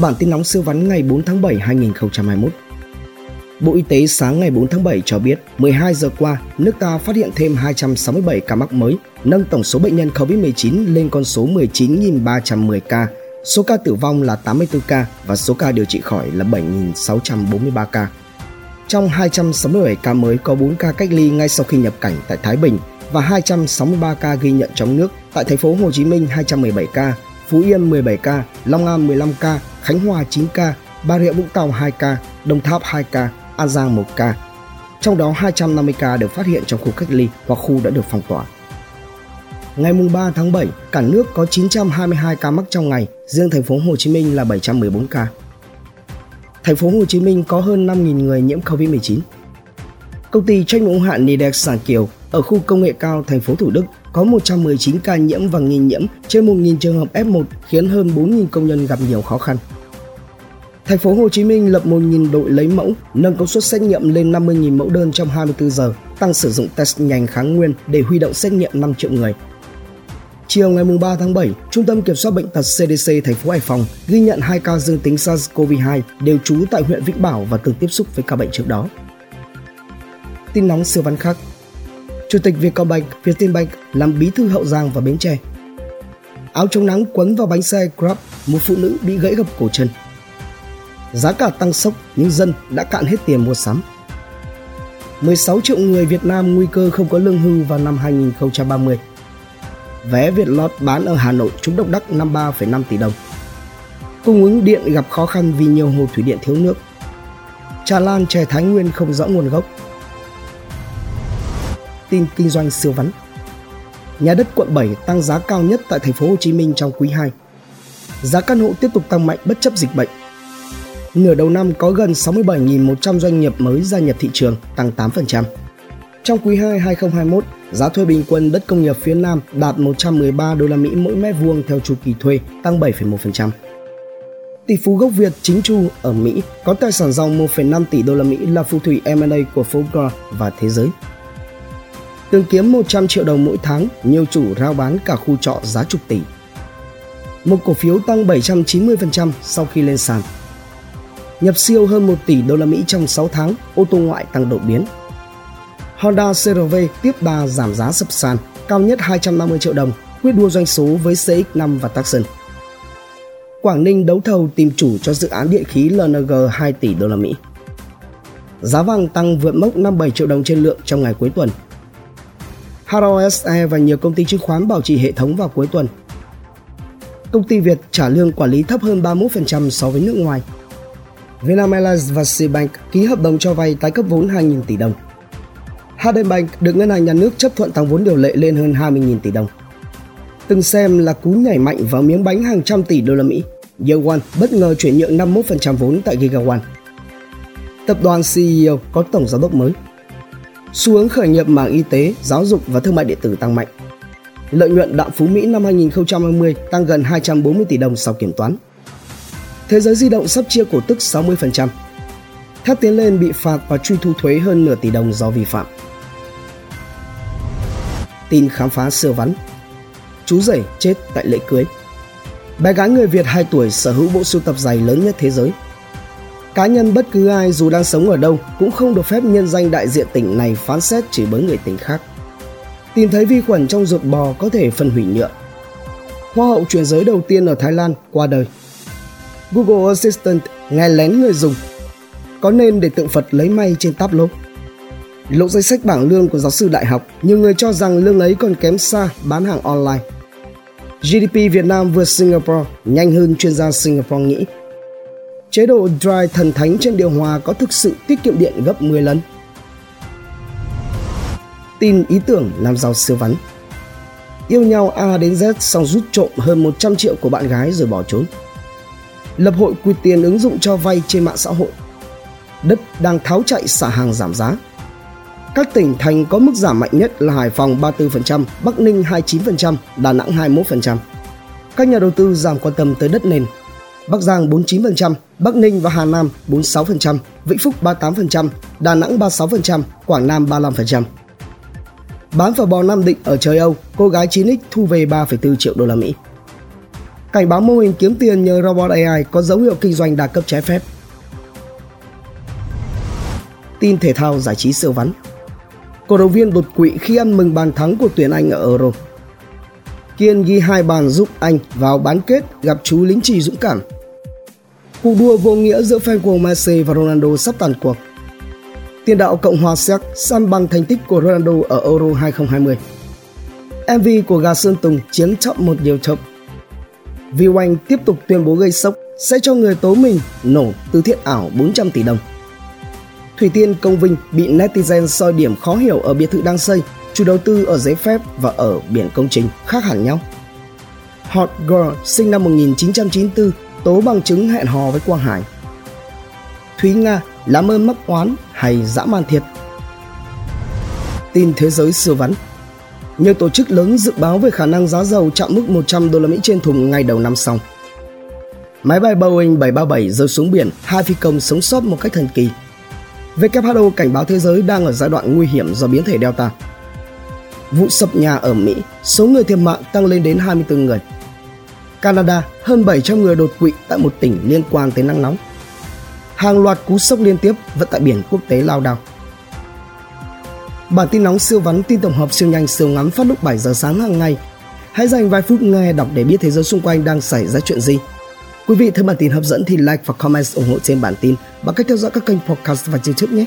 Bản tin nóng siêu vắn ngày 4 tháng 7 2021. Bộ Y tế sáng ngày 4 tháng 7 cho biết 12 giờ qua, nước ta phát hiện thêm 267 ca mắc mới, nâng tổng số bệnh nhân COVID-19 lên con số 19.310 ca. Số ca tử vong là 84 ca và số ca điều trị khỏi là 7.643 ca. Trong 267 ca mới có 4 ca cách ly ngay sau khi nhập cảnh tại Thái Bình và 263 ca ghi nhận trong nước tại thành phố Hồ Chí Minh 217 ca, Phú Yên 17 ca, Long An 15 ca, Khánh Hòa 9 ca, Bà Rịa Vũng Tàu 2 ca, Đồng Tháp 2 ca, An Giang 1 ca. Trong đó 250 ca được phát hiện trong khu cách ly hoặc khu đã được phong tỏa. Ngày 3 tháng 7, cả nước có 922 ca mắc trong ngày, riêng thành phố Hồ Chí Minh là 714 ca. Thành phố Hồ Chí Minh có hơn 5.000 người nhiễm Covid-19. Công ty trách nhiệm hữu hạn Nidex Sản Kiều ở khu công nghệ cao thành phố Thủ Đức có 119 ca nhiễm và nghi nhiễm trên 1.000 trường hợp F1 khiến hơn 4.000 công nhân gặp nhiều khó khăn. Thành phố Hồ Chí Minh lập 1.000 đội lấy mẫu, nâng công suất xét nghiệm lên 50.000 mẫu đơn trong 24 giờ, tăng sử dụng test nhanh kháng nguyên để huy động xét nghiệm 5 triệu người. Chiều ngày 3 tháng 7, Trung tâm Kiểm soát Bệnh tật CDC thành phố Hải Phòng ghi nhận 2 ca dương tính SARS-CoV-2 đều trú tại huyện Vĩnh Bảo và từng tiếp xúc với ca bệnh trước đó. Tin nóng siêu văn khắc Chủ tịch Vietcombank, Vietinbank làm bí thư Hậu Giang và Bến Tre. Áo chống nắng quấn vào bánh xe Grab, một phụ nữ bị gãy gập cổ chân. Giá cả tăng sốc nhưng dân đã cạn hết tiền mua sắm. 16 triệu người Việt Nam nguy cơ không có lương hưu vào năm 2030. Vé Việt Lót bán ở Hà Nội trúng độc đắc 53,5 tỷ đồng. Cung ứng điện gặp khó khăn vì nhiều hồ thủy điện thiếu nước. Trà lan chè Thái Nguyên không rõ nguồn gốc tin kinh doanh siêu vắn. Nhà đất quận 7 tăng giá cao nhất tại thành phố Hồ Chí Minh trong quý 2. Giá căn hộ tiếp tục tăng mạnh bất chấp dịch bệnh. Nửa đầu năm có gần 67.100 doanh nghiệp mới gia nhập thị trường, tăng 8%. Trong quý 2 2021, giá thuê bình quân đất công nghiệp phía Nam đạt 113 đô la Mỹ mỗi mét vuông theo chu kỳ thuê, tăng 7,1%. Tỷ phú gốc Việt chính Chu ở Mỹ có tài sản dòng 1,5 tỷ đô la Mỹ là phù thủy M&A của Forbes và thế giới. Từng kiếm 100 triệu đồng mỗi tháng, nhiều chủ rao bán cả khu trọ giá chục tỷ. Một cổ phiếu tăng 790% sau khi lên sàn. Nhập siêu hơn 1 tỷ đô la Mỹ trong 6 tháng, ô tô ngoại tăng đột biến. Honda CRV tiếp đà giảm giá sập sàn, cao nhất 250 triệu đồng, quyết đua doanh số với CX5 và Tucson. Quảng Ninh đấu thầu tìm chủ cho dự án điện khí LNG 2 tỷ đô la Mỹ. Giá vàng tăng vượt mốc 57 triệu đồng trên lượng trong ngày cuối tuần, HOSE và nhiều công ty chứng khoán bảo trì hệ thống vào cuối tuần. Công ty Việt trả lương quản lý thấp hơn 31% so với nước ngoài. Vietnam Airlines và Citibank ký hợp đồng cho vay tái cấp vốn 2.000 tỷ đồng. HD Bank được ngân hàng nhà nước chấp thuận tăng vốn điều lệ lên hơn 20.000 tỷ đồng. Từng xem là cú nhảy mạnh vào miếng bánh hàng trăm tỷ đô la Mỹ. Year One bất ngờ chuyển nhượng 51% vốn tại Giga One. Tập đoàn CEO có tổng giám đốc mới xu hướng khởi nghiệp mảng y tế, giáo dục và thương mại điện tử tăng mạnh. Lợi nhuận đạm Phú Mỹ năm 2020 tăng gần 240 tỷ đồng sau kiểm toán. Thế giới di động sắp chia cổ tức 60%. Thép tiến lên bị phạt và truy thu thuế hơn nửa tỷ đồng do vi phạm. Tin khám phá sơ vắn Chú rể chết tại lễ cưới Bé gái người Việt 2 tuổi sở hữu bộ sưu tập giày lớn nhất thế giới Cá nhân bất cứ ai dù đang sống ở đâu cũng không được phép nhân danh đại diện tỉnh này phán xét chỉ với người tỉnh khác. Tìm thấy vi khuẩn trong ruột bò có thể phân hủy nhựa. Hoa hậu chuyển giới đầu tiên ở Thái Lan qua đời. Google Assistant nghe lén người dùng. Có nên để tượng Phật lấy may trên táp lô? Lộ danh sách bảng lương của giáo sư đại học, nhiều người cho rằng lương ấy còn kém xa bán hàng online. GDP Việt Nam vượt Singapore nhanh hơn chuyên gia Singapore nghĩ chế độ dry thần thánh trên điều hòa có thực sự tiết kiệm điện gấp 10 lần? Tin ý tưởng làm giàu siêu vắn Yêu nhau A đến Z xong rút trộm hơn 100 triệu của bạn gái rồi bỏ trốn. Lập hội quy tiền ứng dụng cho vay trên mạng xã hội. Đất đang tháo chạy xả hàng giảm giá. Các tỉnh thành có mức giảm mạnh nhất là Hải Phòng 34%, Bắc Ninh 29%, Đà Nẵng 21%. Các nhà đầu tư giảm quan tâm tới đất nền Bắc Giang 49%, Bắc Ninh và Hà Nam 46%, Vĩnh Phúc 38%, Đà Nẵng 36%, Quảng Nam 35%. Bán phở bò Nam Định ở châu Âu, cô gái 9X thu về 3,4 triệu đô la Mỹ. Cảnh báo mô hình kiếm tiền nhờ robot AI có dấu hiệu kinh doanh đa cấp trái phép. Tin thể thao giải trí siêu vắn Cổ động viên đột quỵ khi ăn mừng bàn thắng của tuyển Anh ở Euro. Kiên ghi hai bàn giúp Anh vào bán kết gặp chú lính trì dũng cảm. Cuộc đua vô nghĩa giữa fan cuồng Messi và Ronaldo sắp tàn cuộc. Tiền đạo Cộng hòa Séc săn bằng thành tích của Ronaldo ở Euro 2020. MV của Gà Sơn Tùng chiếm top một điều chậm. Vi Oanh tiếp tục tuyên bố gây sốc sẽ cho người tố mình nổ từ thiện ảo 400 tỷ đồng. Thủy Tiên Công Vinh bị netizen soi điểm khó hiểu ở biệt thự đang xây, chủ đầu tư ở giấy phép và ở biển công trình khác hẳn nhau. Hot Girl sinh năm 1994 tố bằng chứng hẹn hò với Quang Hải. Thúy Nga làm ơn mắc oán hay dã man thiệt. Tin thế giới siêu vắn nhiều tổ chức lớn dự báo về khả năng giá dầu chạm mức 100 đô la Mỹ trên thùng ngay đầu năm sau. Máy bay Boeing 737 rơi xuống biển, hai phi công sống sót một cách thần kỳ. WHO cảnh báo thế giới đang ở giai đoạn nguy hiểm do biến thể Delta. Vụ sập nhà ở Mỹ, số người thiệt mạng tăng lên đến 24 người. Canada, hơn 700 người đột quỵ tại một tỉnh liên quan tới nắng nóng. Hàng loạt cú sốc liên tiếp vẫn tại biển quốc tế lao đao. Bản tin nóng siêu vắn tin tổng hợp siêu nhanh siêu ngắn phát lúc 7 giờ sáng hàng ngày. Hãy dành vài phút nghe đọc để biết thế giới xung quanh đang xảy ra chuyện gì. Quý vị thấy bản tin hấp dẫn thì like và comment ủng hộ trên bản tin bằng cách theo dõi các kênh podcast và YouTube nhé.